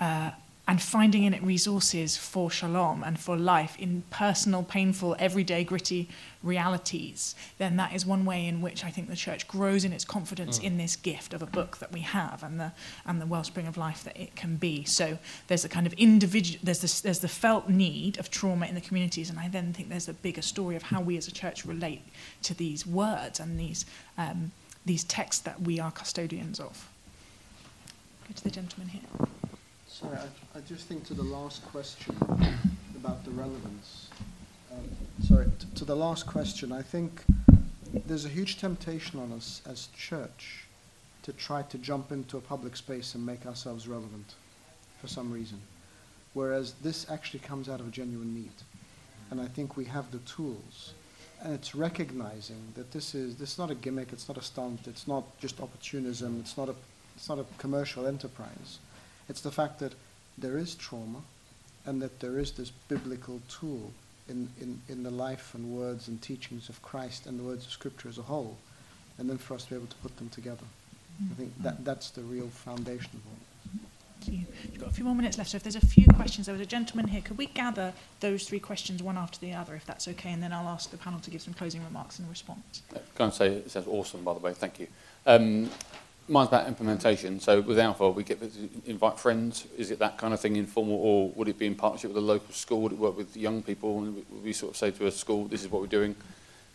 S1: uh, and finding in it resources for shalom and for life in personal, painful, everyday, gritty realities, then that is one way in which I think the church grows in its confidence mm. in this gift of a book that we have and the and the wellspring of life that it can be. So there's a kind of individual there's this there's the felt need of trauma in the communities, and I then think there's a bigger story of how we as a church relate to these words and these um, these texts that we are custodians of. Go to the gentleman here.
S5: Sorry, I, I just think to the last question about the relevance. Um, sorry, to the last question, I think there's a huge temptation on us as church to try to jump into a public space and make ourselves relevant for some reason. Whereas this actually comes out of a genuine need. And I think we have the tools. And it's recognizing that this is this is not a gimmick, it's not a stunt, it's not just opportunism, it's not a it's not a commercial enterprise it's the fact that there is trauma and that there is this biblical tool in, in, in the life and words and teachings of Christ and the words of Scripture as a whole, and then for us to be able to put them together. I think that, that's the real foundation of all
S1: Thank you. You've got a few more minutes left, so if there's a few questions, there was a gentleman here. Could we gather those three questions one after the other, if that's okay, and then I'll ask the panel to give some closing remarks in response.
S11: Can I say it says awesome, by the way? Thank you. Um, mine's about implementation. So with Alpha, we get to invite friends. Is it that kind of thing informal, or would it be in partnership with a local school? Would it work with young people? And would we sort of say to a school, "This is what we're doing,"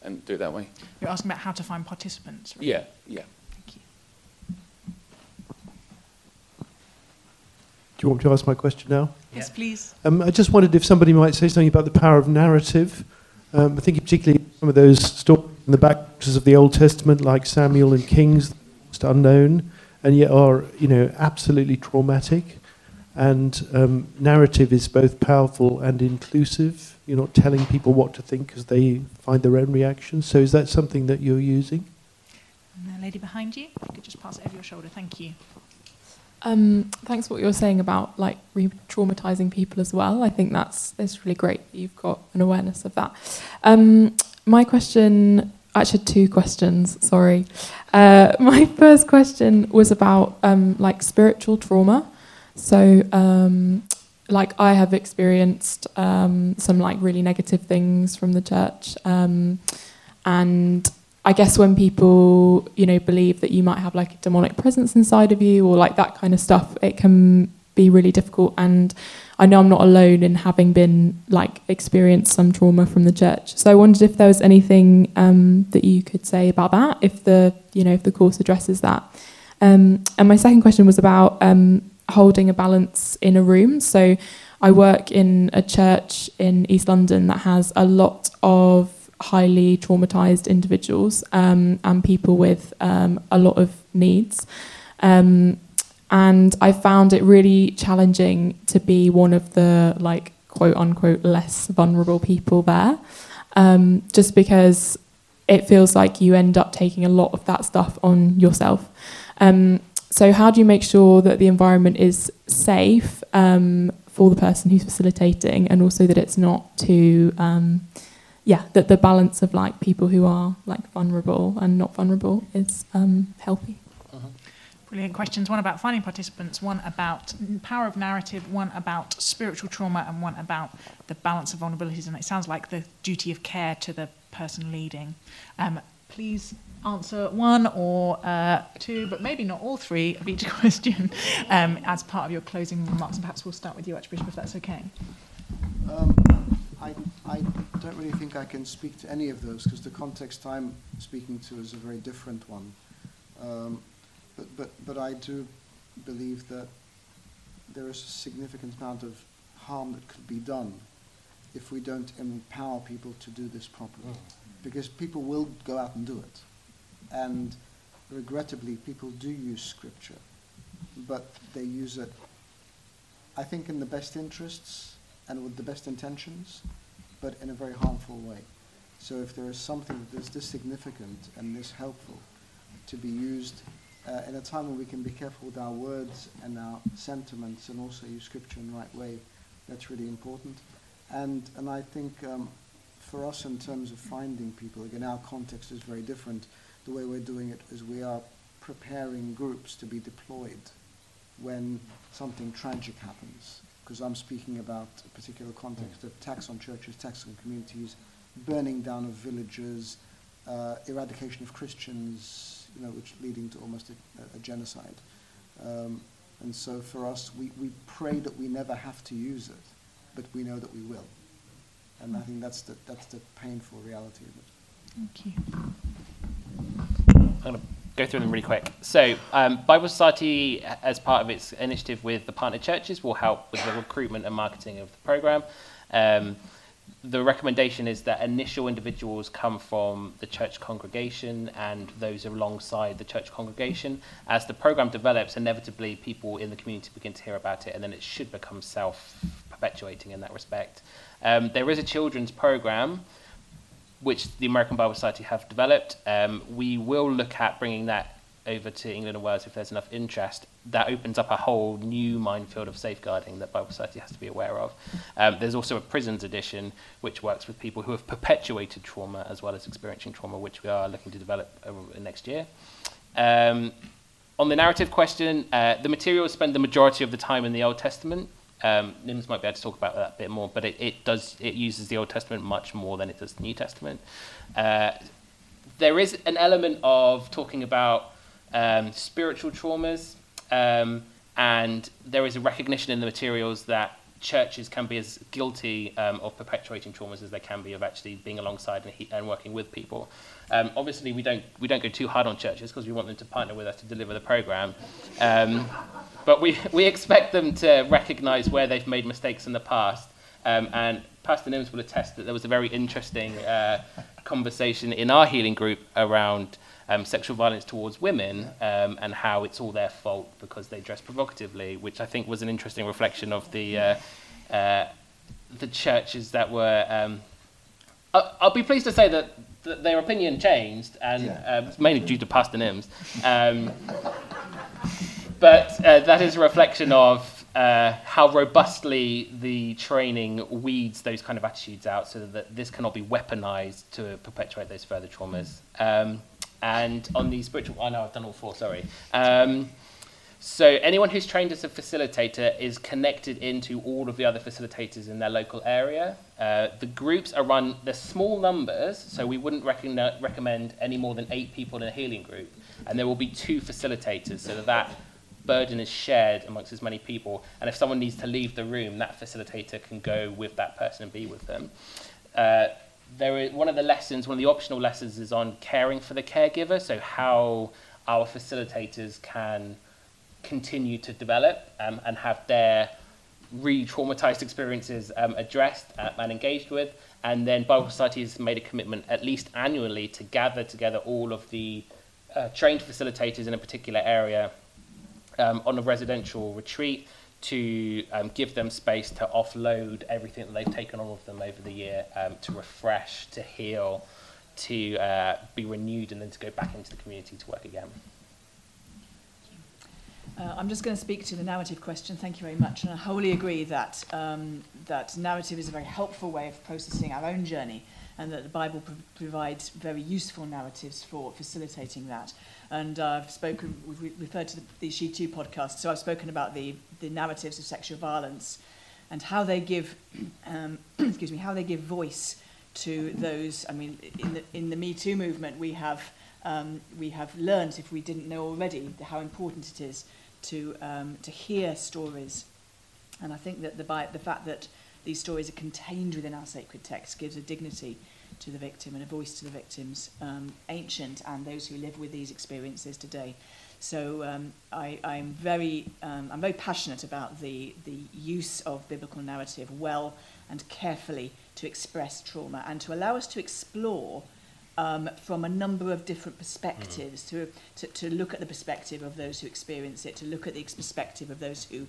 S11: and do it that way?
S1: You're asking about how to find participants. Right?
S11: Yeah, yeah.
S1: Thank you.
S12: Do you want me to ask my question now?
S1: Yes, please.
S12: Um, I just wondered if somebody might say something about the power of narrative. Um, I think particularly some of those stories in the back of the Old Testament, like Samuel and Kings, unknown and yet are you know absolutely traumatic. and um, narrative is both powerful and inclusive. You're not telling people what to think because they find their own reactions. So is that something that you're using?
S1: And the lady behind you, you could just pass it over your shoulder. Thank you.
S13: Um, thanks for what you're saying about like re-traumatizing people as well. I think that's that's really great that you've got an awareness of that. Um, my question, actually, two questions. Sorry. Uh, my first question was about um, like spiritual trauma. So, um, like I have experienced um, some like really negative things from the church, um, and I guess when people, you know, believe that you might have like a demonic presence inside of you or like that kind of stuff, it can be really difficult. And I know I'm not alone in having been like experienced some trauma from the church. So I wondered if there was anything um, that you could say about that, if the, you know, if the course addresses that. Um, and my second question was about um, holding a balance in a room. So I work in a church in East London that has a lot of highly traumatized individuals um, and people with um, a lot of needs. Um, and I found it really challenging to be one of the like quote unquote less vulnerable people there, um, just because it feels like you end up taking a lot of that stuff on yourself. Um, so how do you make sure that the environment is safe um, for the person who's facilitating, and also that it's not too yeah, that the balance of like people who are like vulnerable and not vulnerable is um, healthy.
S1: Brilliant questions. One about finding participants, one about power of narrative, one about spiritual trauma, and one about the balance of vulnerabilities. And it sounds like the duty of care to the person leading. Um, please answer one or uh, two, but maybe not all three of each question um, as part of your closing remarks. And perhaps we'll start with you, Archbishop, if that's okay.
S5: Um, I, I don't really think I can speak to any of those because the context I'm speaking to is a very different one. Um, but, but, but I do believe that there is a significant amount of harm that could be done if we don't empower people to do this properly. Mm. Because people will go out and do it. And regrettably, people do use scripture, but they use it, I think, in the best interests and with the best intentions, but in a very harmful way. So if there is something that is this significant and this helpful to be used uh, in a time when we can be careful with our words and our sentiments and also use scripture in the right way, that's really important. And, and I think um, for us in terms of finding people, again, our context is very different. The way we're doing it is we are preparing groups to be deployed when something tragic happens because I'm speaking about a particular context of attacks on churches, attacks on communities, burning down of villages, uh, eradication of Christians, you know, which leading to almost a, a genocide. Um, and so for us, we, we pray that we never have to use it, but we know that we will. And I think that's the, that's the painful reality of
S1: it. Thank
S4: you I'm going to go through them really quick. So, um, Bible Society, as part of its initiative with the partner churches, will help with the recruitment and marketing of the program. Um, the recommendation is that initial individuals come from the church congregation and those alongside the church congregation. As the program develops, inevitably people in the community begin to hear about it, and then it should become self perpetuating in that respect. Um, there is a children's program which the American Bible Society have developed. Um, we will look at bringing that over to England and Wales if there's enough interest. That opens up a whole new minefield of safeguarding that Bible Society has to be aware of. Um, there's also a prisons edition which works with people who have perpetuated trauma as well as experiencing trauma, which we are looking to develop next year. Um, on the narrative question, uh, the materials spend the majority of the time in the Old Testament. Um, Nims might be able to talk about that a bit more, but it, it does it uses the Old Testament much more than it does the New Testament. Uh, there is an element of talking about um, spiritual traumas, um, and there is a recognition in the materials that churches can be as guilty um, of perpetuating traumas as they can be of actually being alongside and, he- and working with people. Um, obviously, we don't we don't go too hard on churches because we want them to partner with us to deliver the program. Um, but we, we expect them to recognize where they've made mistakes in the past. Um, and Pastor Nims will attest that there was a very interesting uh, conversation in our healing group around um, sexual violence towards women um, and how it's all their fault because they dress provocatively, which I think was an interesting reflection of the uh, uh, the churches that were. Um, I'll, I'll be pleased to say that, that their opinion changed, and
S2: Yeah.
S4: uh, mainly due to Pastor Nims. Um, but uh, that is a reflection of uh, how robustly the training weeds those kind of attitudes out so that this cannot be weaponized to perpetuate those further traumas. Um, and on the spiritual, I know I've done all four, sorry. Um, so anyone who's trained as a facilitator is connected into all of the other facilitators in their local area. Uh, the groups are run, they're small numbers, so we wouldn't recommend any more than eight people in a healing group. And there will be two facilitators, so that that burden is shared amongst as many people. And if someone needs to leave the room, that facilitator can go with that person and be with them. Uh, there is, one of the lessons, one of the optional lessons is on caring for the caregiver, so how our facilitators can continue to develop um, and have their re-traumatized experiences um, addressed uh, and engaged with. And then Bible Society has made a commitment at least annually to gather together all of the uh, trained facilitators in a particular area um, on a residential retreat to um, give them space to offload everything that they've taken on with them over the year um, to refresh, to heal, to uh, be renewed, and then to go back into the community to work again.
S3: Uh, I'm just going to speak to the narrative question. Thank you very much. And I wholly agree that, um, that narrative is a very helpful way of processing our own journey and that the Bible pro- provides very useful narratives for facilitating that. And I've spoken, we've referred to the, the She Too podcast, so I've spoken about the, the narratives of sexual violence and how they give, um, excuse me, how they give voice to those. I mean, in the, in the Me Too movement, we have, um, we have learned, if we didn't know already, how important it is to, um, to hear stories. And I think that the, Bi- the fact that these stories are contained within our sacred text gives a dignity to the victim and a voice to the victims, um, ancient and those who live with these experiences today. So um, I, I'm very, um, I'm very passionate about the, the use of biblical narrative well and carefully to express trauma and to allow us to explore um, from a number of different perspectives, to, to, to look at the perspective of those who experience it, to look at the perspective of those who,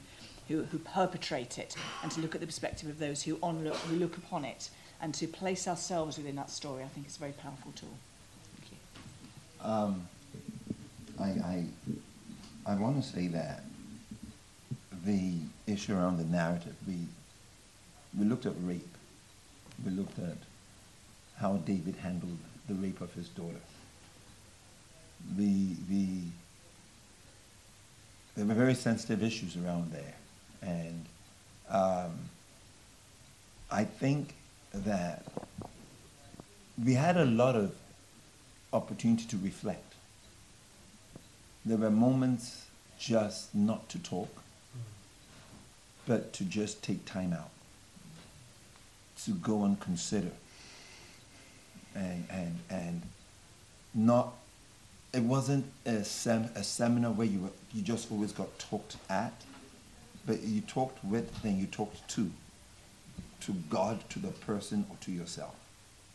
S3: who, who perpetrate it, and to look at the perspective of those who, on look, who look upon it, and to place ourselves within that story, I think is a very powerful tool. Thank you.
S2: Um, I, I, I want to say that the issue around the narrative, we, we looked at rape. We looked at how David handled the rape of his daughter. The, the, there were very sensitive issues around there. And um, I think that we had a lot of opportunity to reflect. There were moments just not to talk, but to just take time out, to go and consider, and and and not. It wasn't a, sem- a seminar where you were, you just always got talked at, but you talked with, then you talked to, to God, to the person, or to yourself.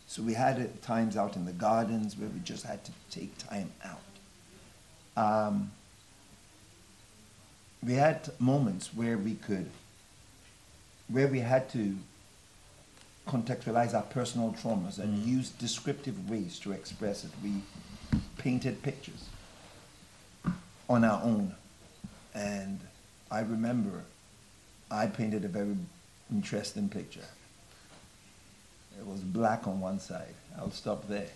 S2: So we had times out in the gardens where we just had to take time out. Um, we had moments where we could, where we had to contextualize our personal traumas and use descriptive ways to express it. We painted pictures on our own. And I remember I painted a very interesting picture. It was black on one side. I'll stop there.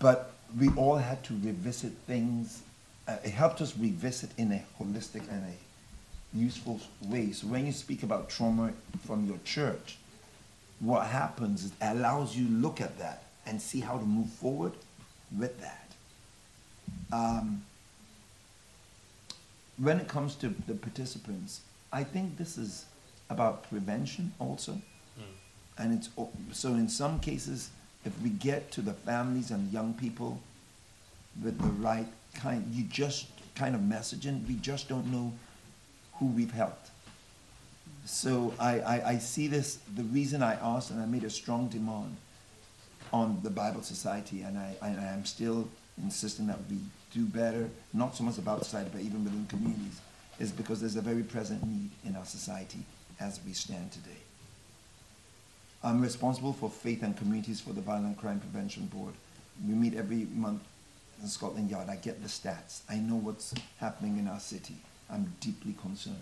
S2: But we all had to revisit things. Uh, it helped us revisit in a holistic and a useful way. So when you speak about trauma from your church, what happens is it allows you look at that and see how to move forward with that. Um, when it comes to the participants, I think this is about prevention also. Hmm. And it's so in some cases, if we get to the families and young people with the right kind, you just kind of messaging, we just don't know who we've helped. So I, I, I see this, the reason I asked and I made a strong demand on the Bible Society, and I, I, I'm still insisting that we do better, not so much about society, but even within communities, is because there's a very present need in our society as we stand today. I'm responsible for faith and communities for the Violent Crime Prevention Board. We meet every month in Scotland Yard. I get the stats. I know what's happening in our city. I'm deeply concerned.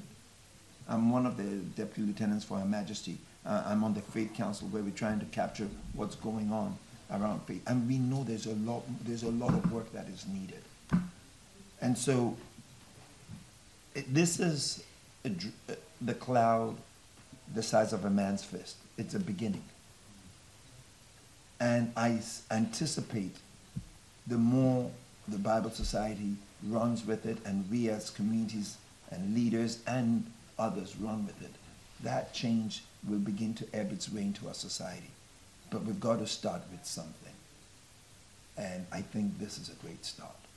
S2: I'm one of the deputy lieutenants for Her Majesty. Uh, I'm on the Faith Council where we're trying to capture what's going on around faith, and we know there's a lot there's a lot of work that is needed. And so, it, this is a, uh, the cloud the size of a man's fist. It's a beginning, and I anticipate the more the Bible Society runs with it, and we as communities and leaders and others run with it, that change will begin to ebb its way into our society. But we've got to start with something. And I think this is a great start.